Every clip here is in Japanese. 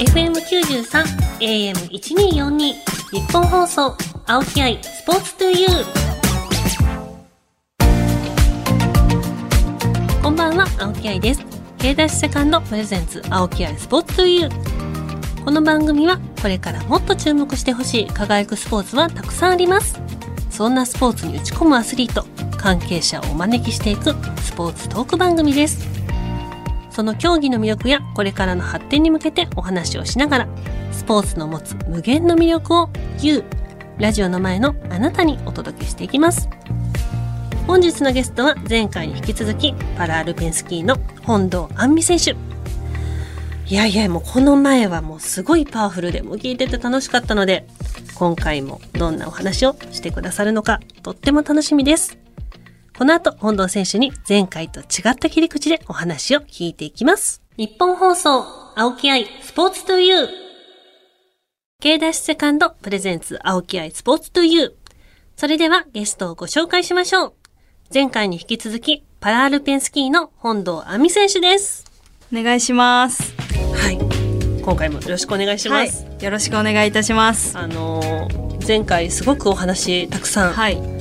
FM93 AM1242 日本放送青木愛スポーツトゥユー。こんばんは青木愛です。K ダッシュセカンドプレゼンツ青木愛スポーツトゥユー。この番組はこれからもっと注目してほしい輝くスポーツはたくさんあります。そんなスポーツに打ち込むアスリート関係者をお招きしていくスポーツトーク番組です。その競技の魅力やこれからの発展に向けてお話をしながら、スポーツの持つ無限の魅力を You、ラジオの前のあなたにお届けしていきます。本日のゲストは前回に引き続きパラアルペンスキーの本堂杏美選手。いやいや、もうこの前はもうすごいパワフルでもう聞いてて楽しかったので、今回もどんなお話をしてくださるのかとっても楽しみです。この後、本堂選手に前回と違った切り口でお話を聞いていきます。日本放送、青木愛、スポーツトゥユー。K ダッシュセカンドプレゼンツ青木愛スポーツトゥユー。それではゲストをご紹介しましょう。前回に引き続き、パラアルペンスキーの本堂亜美選手です。お願いします。はい。今回もよろしくお願いします。はい、よろしくお願いいたします。あのー、前回すごくお話たくさん、はい、し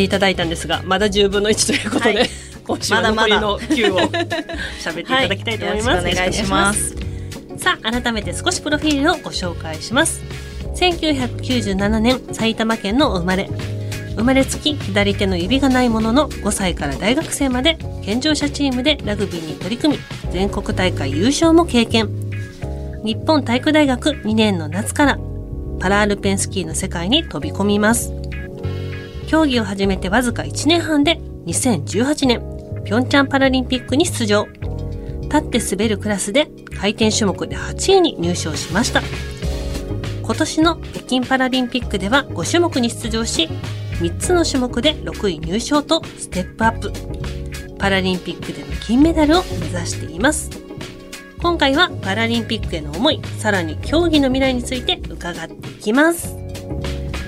ていただいたんですがまだ10分の1ということで、はい、今週は残りの9を 喋っていただきたいと思います。はい、お願いします。さあ、改めて少しプロフィールをご紹介します。1997年、埼玉県の生まれ。生まれつき左手の指がないものの5歳から大学生まで健常者チームでラグビーに取り組み全国大会優勝も経験日本体育大学2年の夏からパラアルペンスキーの世界に飛び込みます競技を始めてわずか1年半で2018年、ピョンチャンパラリンピックに出場。立って滑るクラスで回転種目で8位に入賞しました。今年の北京パラリンピックでは5種目に出場し、3つの種目で6位入賞とステップアップ。パラリンピックでの金メダルを目指しています。今回はパラリンピックへの思い、さらに競技の未来について伺っていきます。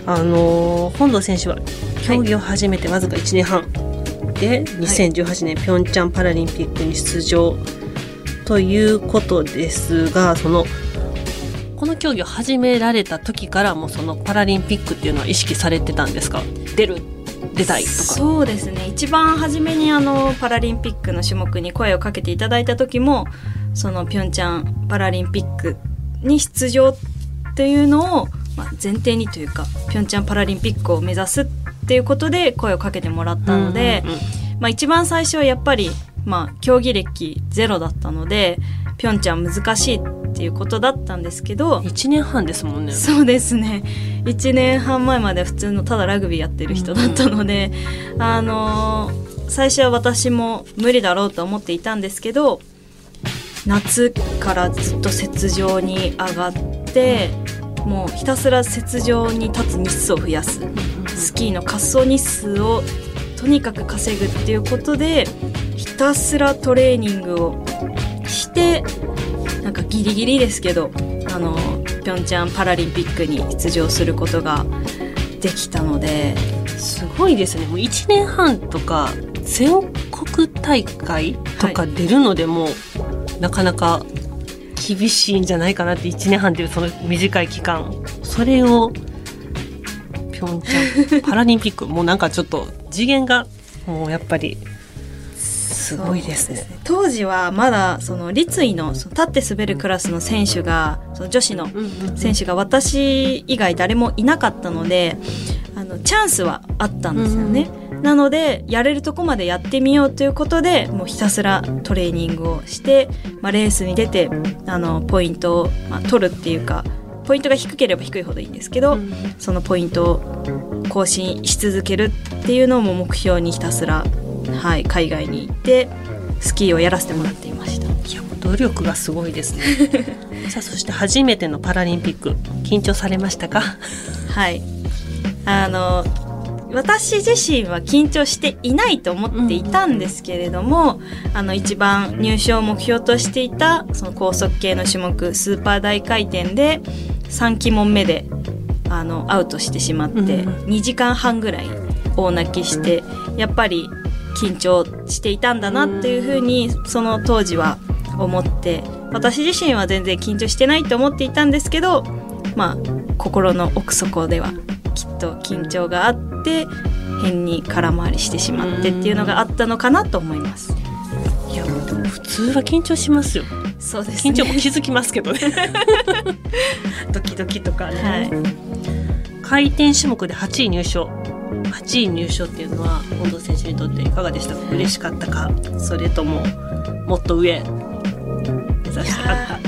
あのー、本堂選手は競技を始めてわずか1年半、で2018年ピョンチャンパラリンピックに出場ということですがそのこの競技を始められた時からもそのパラリンピックっていうのは意識されてたんですか？出る出たいとか。そうですね。一番初めにあのパラリンピックの種目に声をかけていただいた時もそのピョンチャンパラリンピックに出場っていうのを、まあ、前提にというかピョンチャンパラリンピックを目指すっていうことで声をかけてもらったので、まあ、一番最初はやっぱり、まあ、競技歴ゼロだったのでピョンチャン難しいっていうことだったんですけど1年半ですもんね。そうですね。1年半前まで普通のただラグビーやってる人だったので、うん、あのー、最初は私も無理だろうと思っていたんですけど夏からずっと雪上に上がってもうひたすら雪上に立つ日数を増やすスキーの滑走日数をとにかく稼ぐっていうことでひたすらトレーニングをしてなんかギリギリですけどあのピョンチャンパラリンピックに出場することができたのですごいですね。もう1年半とか全国大会とか出るのでも、はい、なかなか厳しいんじゃないかなって1年半っていうその短い期間。それをピョンチャンパラリンピックもうなんかちょっと次元がもうやっぱりすごいですね、ね、当時はまだその立位のその立って滑るクラスの選手がその女子の選手が私以外誰もいなかったのであのチャンスはあったんですよね。うん。なのでやれるとこまでやってみようということでもうひたすらトレーニングをして、まあ、レースに出てあのポイントを、まあ、取るっていうかポイントが低ければ低いほどいいんですけど、うん、そのポイントを更新し続けるっていうのも目標にひたすら、はい、海外に行ってスキーをやらせてもらっていました。いや努力がすごいですね。さあそして初めてのパラリンピック緊張されましたか？はい。あの私自身は緊張していないと思っていたんですけれども、あの一番入賞を目標としていたその高速系の種目スーパー大回転で3期問目であのアウトしてしまって、2時間半ぐらい大泣きしてやっぱり緊張していたんだなっていうふうにその当時は思って私自身は全然緊張してないと思っていたんですけどまあ心の奥底ではきっと緊張があって変に空回りしてしまってっていうのがあったのかなと思います。いやでも普通は緊張しますよ。そうです緊張も気づきますけどね。ドキドキとかね、はい。回転種目で8位入賞。8位入賞っていうのは近藤選手にとっていかがでしたか？嬉しかったか？それとももっと上？目指したかっ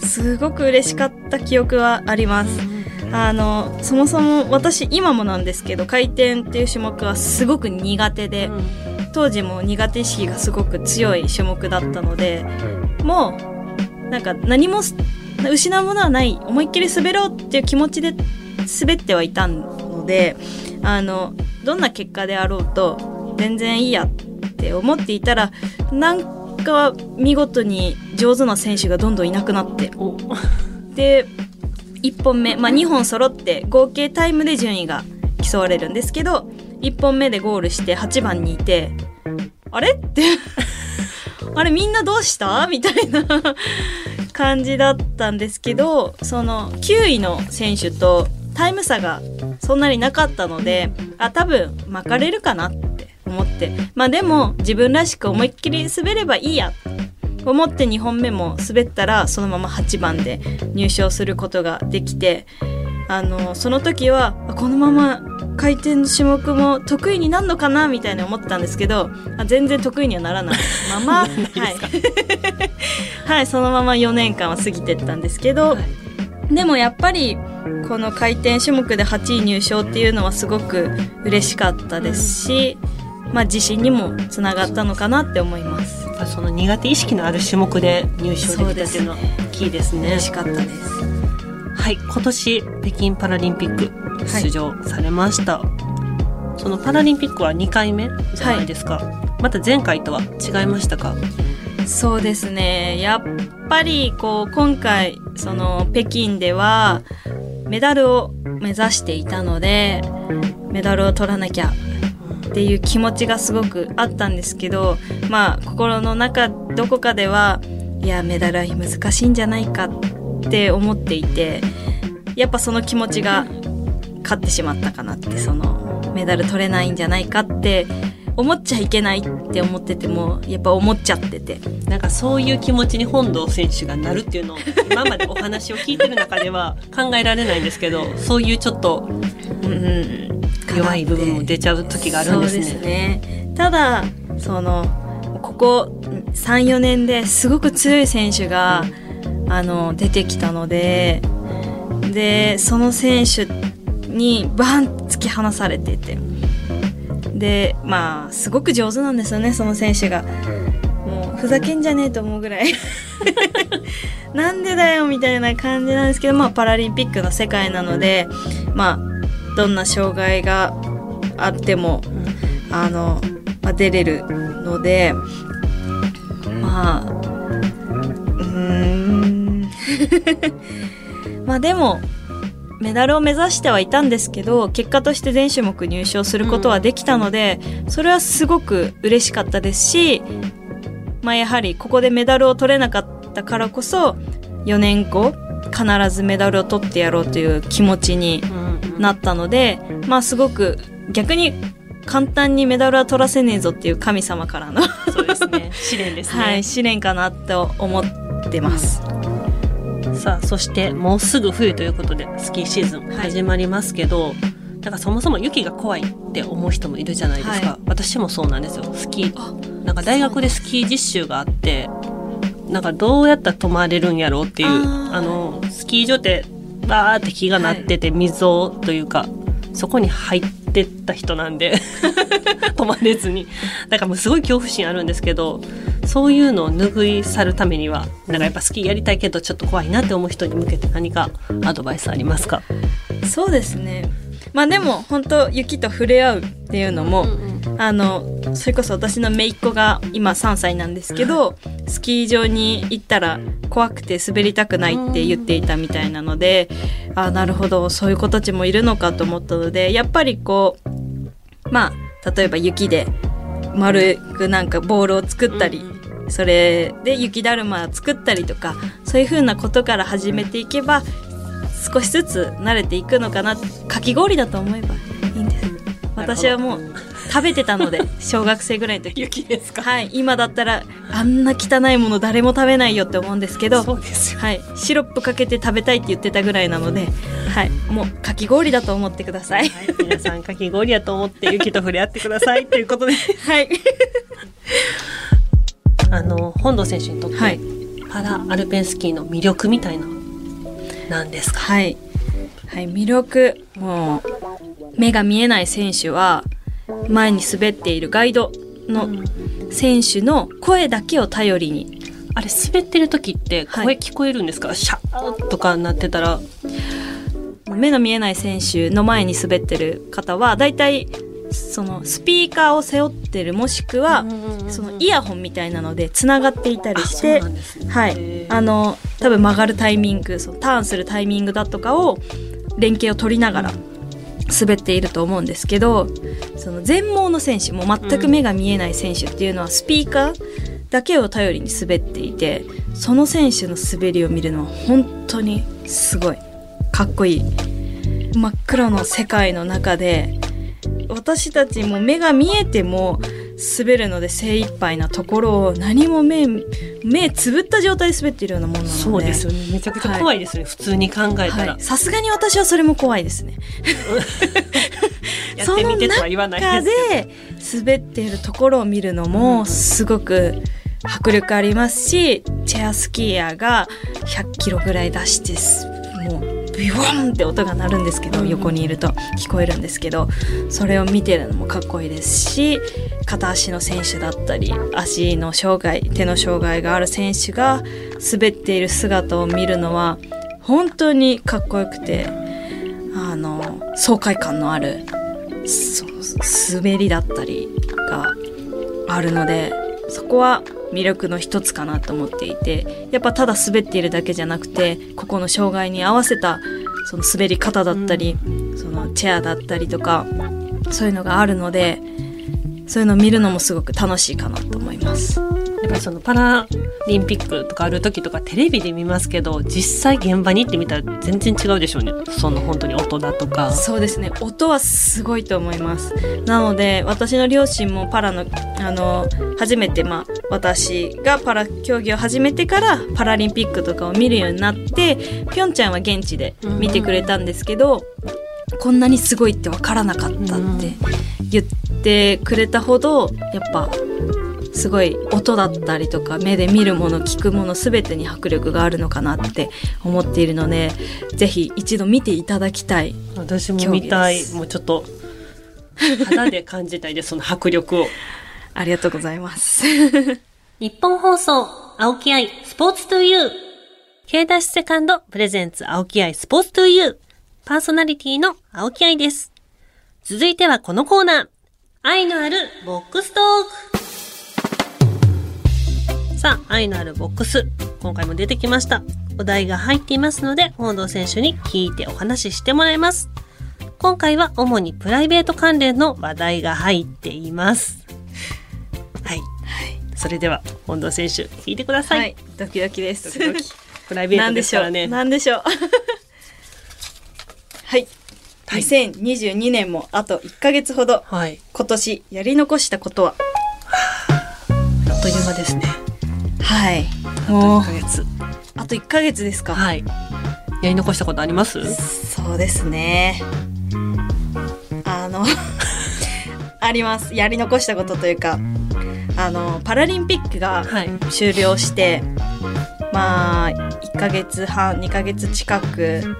た？すごく嬉しかった記憶はあります。あのそもそも私今もなんですけど回転っていう種目はすごく苦手で、当時も苦手意識がすごく強い種目だったのでもうなんか何も失うものはない思いっきり滑ろうっていう気持ちで滑ってはいたのであのどんな結果であろうと全然いいやって思っていたらなんか見事に上手な選手がどんどんいなくなって。お。で1本目、まあ、2本揃って合計タイムで順位が競われるんですけど1本目でゴールして8番にいてあれ？って。あれみんなどうした？みたいな感じだったんですけどその9位の選手とタイム差がそんなになかったのであ多分巻かれるかなって思って。まあでも自分らしく思いっきり滑ればいいや思って2本目も滑ったらそのまま8番で入賞することができてあのその時はあこのまま回転の種目も得意になるのかなみたいに思ってたんですけどあ全然得意にはならない。まま はい、はい、そのまま4年間は過ぎてったんですけど、でもやっぱりこの回転種目で8位入賞っていうのはすごく嬉しかったですし、まあ、自信にもつながったのかなって思います。ぱその苦手意識のある種目で入賞できたっていうのは大きいですね。嬉しかったです。はい今年北京パラリンピック出場されました、そのパラリンピックは2回目じゃないですか、また前回とは違いましたか？そうですね。やっぱりこう今回その北京ではメダルを目指していたのでメダルを取らなきゃっていう気持ちがすごくあったんですけどまあ心の中どこかではいやメダルは難しいんじゃないかって思っていてやっぱその気持ちが勝ってしまったかなってそのメダル取れないんじゃないかって思っちゃいけないって思っててもやっぱ思っちゃってて。なんかそういう気持ちに本堂選手がなるっていうのを今までお話を聞いてる中では考えられないんですけどそういうちょっとうん弱い部分も出ちゃう時があるんですね。そうですね。ただそのここ34年ですごく強い選手があの出てきたのででその選手にバン突き放されてて。でまあすごく上手なんですよねその選手が。もうふざけんじゃねえと思うぐらい。なんでだよみたいな感じなんですけどまあパラリンピックの世界なのでまあどんな障害があってもあの、まあ、出れるのでまあうん。まあ でもメダルを目指してはいたんですけど結果として全種目入賞することはできたので、それはすごく嬉しかったですし、まあ、やはりここでメダルを取れなかったからこそ4年後必ずメダルを取ってやろうという気持ちにうんなったので、まあすごく逆に簡単にメダルは取らせねえぞっていう神様からの、そうですね。試練ですね、はい、試練かなと思ってます。さあそしてもうすぐ冬ということでスキーシーズン始まりますけど、なんかそもそも雪が怖いって思う人もいるじゃないですか、はい。私もそうなんですよ。スキーなんか大学でスキー実習があってなんかどうやったら泊まれるんやろうっていうあのスキー場ってバーって木がなってて溝というかそこに入ってった人なんで 泊まれずに。だからもうすごい恐怖心あるんですけどそういうのを拭い去るためにはなんかやっぱスキーやりたいけどちょっと怖いなって思う人に向けて何かアドバイスありますか？そうですね。まあでも本当雪と触れ合うっていうのも、あのそれこそ私の姪っ子が今3歳なんですけど、スキー場に行ったら怖くて滑りたくないって言っていたみたいなので、あなるほどそういう子たちもいるのかと思ったのでやっぱりこうまあ例えば雪で丸くなんかボールを作ったり、それで雪だるま作ったりとかそういう風なことから始めていけば少しずつ慣れていくのかなかき氷だと思えばいいんです。私はもう食べてたので 小学生ぐらいの時雪ですか？はい今だったらあんな汚いもの誰も食べないよって思うんですけどそうですよはい、シロップかけて食べたいって言ってたぐらいなので、はい、もうかき氷だと思ってください。はい、皆さんかき氷やと思って雪と触れ合ってくださいということで はい。あの本堂選手にとって、はいパラアルペンスキーの魅力みたいななんですか？はい。はい、魅力。もう、目が見えない選手は、前に滑っているガイドの選手の声だけを頼りに、あれ滑ってる時ってはい。声聞こえるんですか、シャーとかなってたら。目の見えない選手の前に滑ってる方は、だいたい、そのスピーカーを背負ってるもしくは、そのイヤホンみたいなのでつながっていたりしてね。はい。あの多分曲がるタイミングそのターンするタイミングだとかを連携を取りながら滑っていると思うんですけどその全盲の選手も全く目が見えない選手っていうのはスピーカーだけを頼りに滑っていてその選手の滑りを見るのは本当にすごいかっこいい。真っ黒の世界の中で私たちも目が見えても滑るので精一杯なところを何も目目つぶった状態で滑っているようなものなので。そうですよね。めちゃくちゃ怖いですね、普通に考えたら、はい。さすがに私はそれも怖いですね。やってみてとは言わない中です滑っているところを見るのもすごく迫力ありますしチェアスキーヤーが100キロぐらい出してすもうビヨンって音が鳴るんですけど、横にいると聞こえるんですけどそれを見てるのもかっこいいですし片足の選手だったり足の障害手の障害がある選手が滑っている姿を見るのは本当にかっこよくてあの爽快感のある滑りだったりがあるのでそこは魅力の一つかなと思っていてやっぱただ滑っているだけじゃなくてここの障害に合わせたその滑り方だったり、そのチェアだったりとかそういうのがあるのでそういうのを見るのもすごく楽しいかなと思います。やっぱりそのパラリンピックとかある時とかテレビで見ますけど実際現場に行ってみたら全然違うでしょうね。その本当に音だとか。そうですね。音はすごいと思います。なので私の両親もパラのあの初めてまあ私がパラ競技を始めてからパラリンピックとかを見るようになってぴょんちゃんは現地で見てくれたんですけど、こんなにすごいって分からなかったって言ってくれたほどやっぱすごい音だったりとか目で見るもの聞くもの全てに迫力があるのかなって思っているのでぜひ一度見ていただきたい。私も見たい。もうちょっと肌で感じたいです その迫力を。ありがとうございます。日本放送青木愛スポーツトゥユー。K ダッシュセカンドプレゼンツ青木愛スポーツトゥユーパーソナリティの青木愛です。続いてはこのコーナー。愛のあるボックストーク。さあ愛のあるボックス。今回も出てきました。お題が入っていますので本堂選手に聞いてお話ししてもらいます。今回は主にプライベート関連の話題が入っています。はい。それでは本堂選手聞いてください、はい、ドキドキです。ドキドキ。プライベートですからね。なんでしょう。はい。はい2022年もあと1ヶ月ほど。はい今年やり残したことは？あっという間ですねはい。あもうと1ヶ月あと1ヶ月ですか。はいやり残したことあります？そうですね。あの あります。やり残したことというか、あのパラリンピックがはい終了して、まあ1ヶ月半2ヶ月近く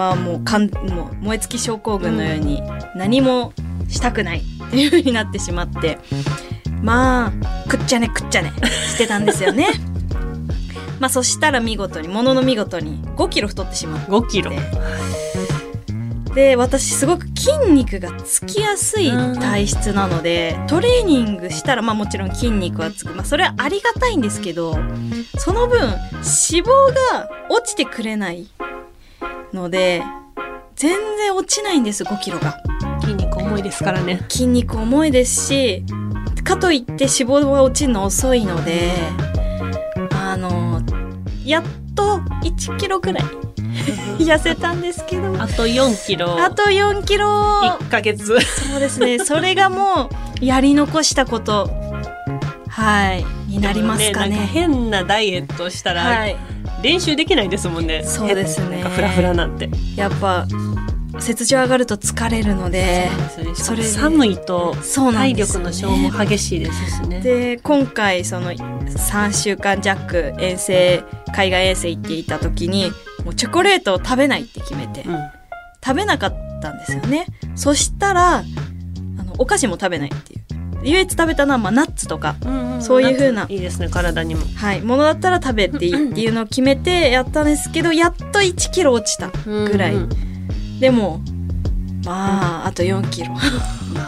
まあもうかんもう燃え尽き症候群のように何もしたくないっていう風になってしまってまあくっちゃねくっちゃねしてたんですよね。まあそしたら見事にものの見事に5キロ太ってしまって。5キロ。で私すごく筋肉がつきやすい体質なのでトレーニングしたらまあもちろん筋肉はつく、まあ、それはありがたいんですけどその分脂肪が落ちてくれないので全然落ちないんです5キロが。筋肉重いですからね。筋肉重いですしかといって脂肪は落ちるの遅いのであのやっと1キロぐらい痩せたんですけどあと4キロ。あと4キロ。1ヶ月。そうですね。それがもうやり残したことはい。になりますかね。でもなん変なダイエットしたら、はい。練習できないですもんね。そうですね。変なんかフラフラなんて。やっぱ切除上がると疲れるのでそそれで寒いと体力の消耗激しいですしね。で今回その3週間弱遠征海外遠征行っていた時にもうチョコレートを食べないって決めてうん。食べなかったんですよね。そしたらあのお菓子も食べないっていう唯一食べたのはまあナッツとか、うんんそういう風な。いいですね体にも。はい、ものだったら食べていいっていうのを決めてやったんですけどやっと1キロ落ちたぐらい、うんでもまああと4キロ。ま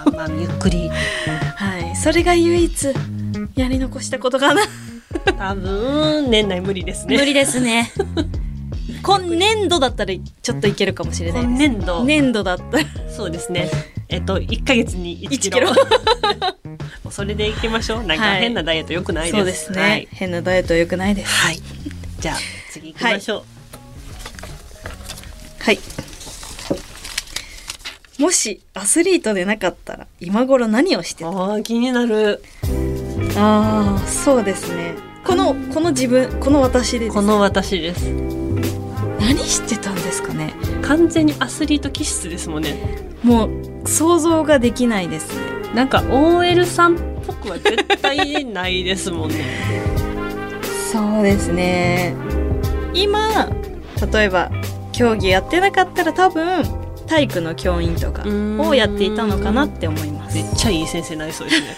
あまあゆっくり。はいそれが唯一やり残したことかな。多分年内無理ですね。無理ですね。今年度だったらちょっといけるかもしれない今です。年度。年度だったら。そうですね。えっと1ヶ月に1キロ。1キもう それでいきましょう。なんかはい変なダイエットよくないです。そうですね、はい、変なダイエットは良くないです。はい、じゃあ次行きましょう、はい。もしアスリートでなかったら今頃何をしてた？あー気になる。ああそうですね。このこの自分この私でですこの私です。何してたんですかね？完全にアスリート気質ですもんね。もう想像ができないですねなんか OL さんっぽくは絶対ないですもんね。そうですね。今例えば競技やってなかったら多分体育の教員とかをやっていたのかなって思います。めっちゃいい先生になりそうですね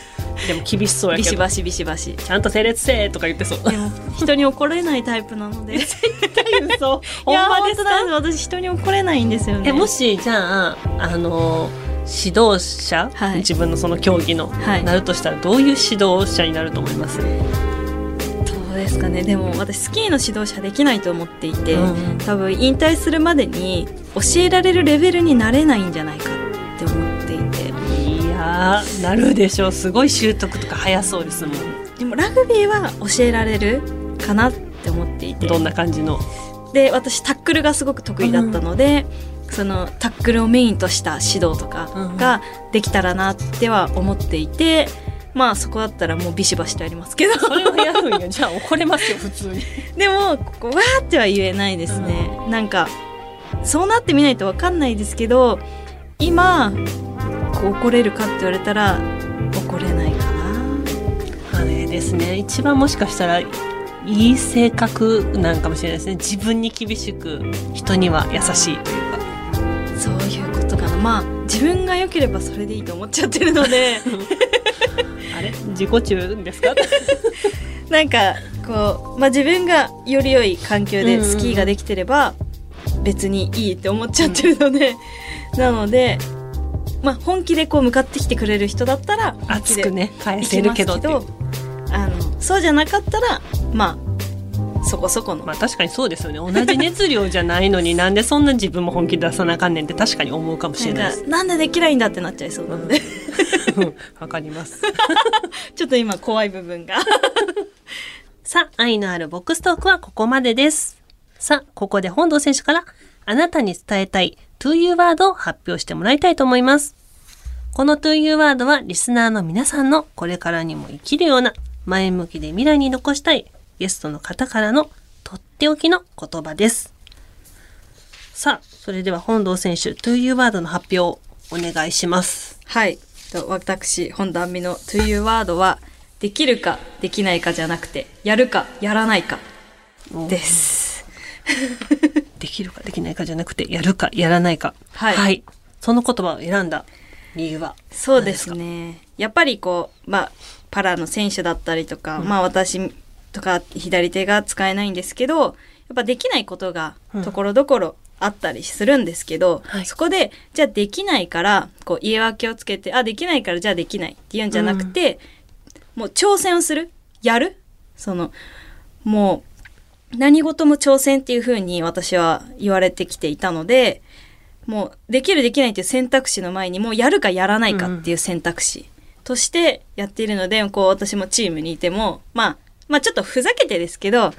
でも厳しそうやけど。ビシバシビシバシ。ちゃんと整列せーとか言ってそう。でも人に怒れないタイプなので。い嘘。やほんまですか？本です。私人に怒れないんですよね。えもしじゃああの指導者、はい。自分のその競技の、はい。なるとしたらどういう指導者になると思います、どうですかね。でも私スキーの指導者できないと思っていて、うんうん。多分引退するまでに教えられるレベルになれないんじゃないかって思っていて。いやーなるでしょう。すごい習得とか早そうですもん。でもラグビーは教えられるかなって思っていて。どんな感じの？で私タックルがすごく得意だったので、そのタックルをメインとした指導とかができたらなっては思っていて、まあそこだったらもうビシバシとやりますけど。それはやるんや。じゃあ怒れますよ普通に。でもここわーっては言えないですね、なんかそうなってみないと分かんないですけど今こう怒れるかって言われたら怒れないかな。あれですね。一番もしかしたらいい性格なんかもしれないですね。自分に厳しく人には優しいというかそういうことかな。まあ自分が良ければそれでいいと思っちゃってるので。あれ？自己中ですか？なんかこう、まあ、自分がより良い環境でスキーができてれば別にいいって思っちゃってるので、なので、まあ、本気でこう向かってきてくれる人だったら熱くね返いせるけどあのそうじゃなかったらまあそこそこの、まあ確かにそうですよね。同じ熱量じゃないのに なんでそんな自分も本気で出さなあかんねんって確かに思うかもしれないです。なんでできないんだってなっちゃいそうなので、うん。わかります。ちょっと今怖い部分が。さあ愛のあるボックストークはここまでです。さあここで本堂選手からあなたに伝えたい To You ワードを発表してもらいたいと思います。この To You ワードはリスナーの皆さんのこれからにも生きるような前向きで未来に残したいゲストの方からのとっておきの言葉です。さあ、それでは本堂選手 To You ワードの発表をお願いします。はい。と私本田亜美の「To You ワードはできるかできないかじゃなくてやるかやらないかです。できるかできないかじゃなくてやるかやらないか。はい。その言葉を選んだ理由はそうですね。やっぱりこうまあパラの選手だったりとか、まあ私とか左手が使えないんですけどやっぱできないことがうん。ところどころあったりするんですけど、はい。そこでじゃあできないからこう言い訳をつけてあできないからじゃあできないっていうんじゃなくて、もう挑戦をする？やる？そのもう何事も挑戦っていう風に私は言われてきていたのでもうできるできないっていう選択肢の前にもうやるかやらないかっていう選択肢としてやっているので、こう私もチームにいても、まあ、まあちょっとふざけてですけど、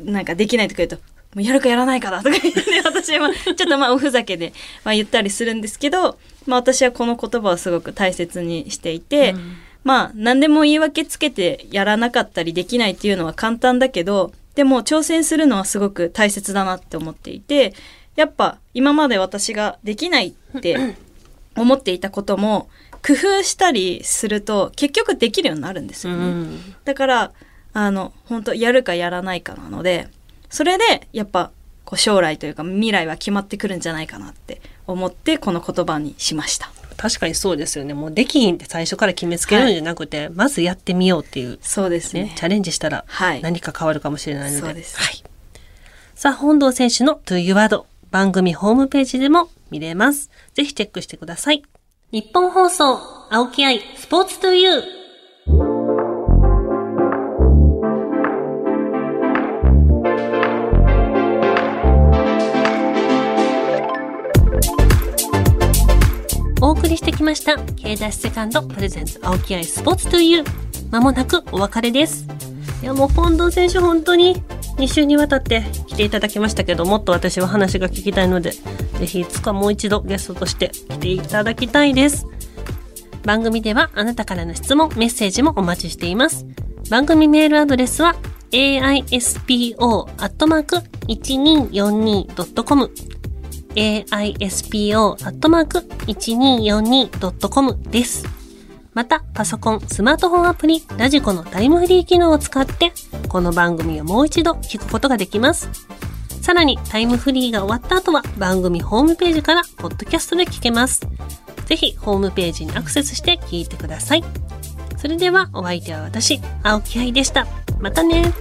なんかできないとか言うと、もうやるかやらないかだとか言って、私はちょっとまあおふざけで、まあ、言ったりするんですけど、まあ私はこの言葉をすごく大切にしていて、うん。まあ何でも言い訳つけてやらなかったりできないっていうのは簡単だけど、でも挑戦するのはすごく大切だなって思っていて、やっぱ今まで私ができないって思っていたことも工夫したりすると結局できるようになるんですうよね。ん。だから、あの、本当やるかやらないかなので、それで、やっぱ、こう将来というか未来は決まってくるんじゃないかなって思って、この言葉にしました。確かにそうですよね。もうできひんって最初から決めつけるんじゃなくて、まずやってみようっていうそうですね。ね、チャレンジしたらはい何か変わるかもしれないので。そうですはい。さあ、本堂選手の To You Word 番組ホームページでも見れます。ぜひチェックしてください。日本放送、青木愛、スポーツ To You。お送りしてきました、K ダッシュセカンドプレゼンツ青木愛スポーツ To You。まもなくお別れです。いやもう本堂選手本当に2週にわたって来ていただきましたけどもっと私は話が聞きたいのでぜひいつかもう一度ゲストとして来ていただきたいです。番組ではあなたからの質問メッセージもお待ちしています。番組メールアドレスは aispo.1242.com aispo.1242.com です。また、パソコン、スマートフォンアプリ、ラジコのタイムフリー機能を使って、この番組をもう一度聞くことができます。さらに、タイムフリーが終わった後は、番組ホームページから、ポッドキャストで聞けます。ぜひ、ホームページにアクセスして聞いてください。それでは、お相手は私、青木愛でした。またね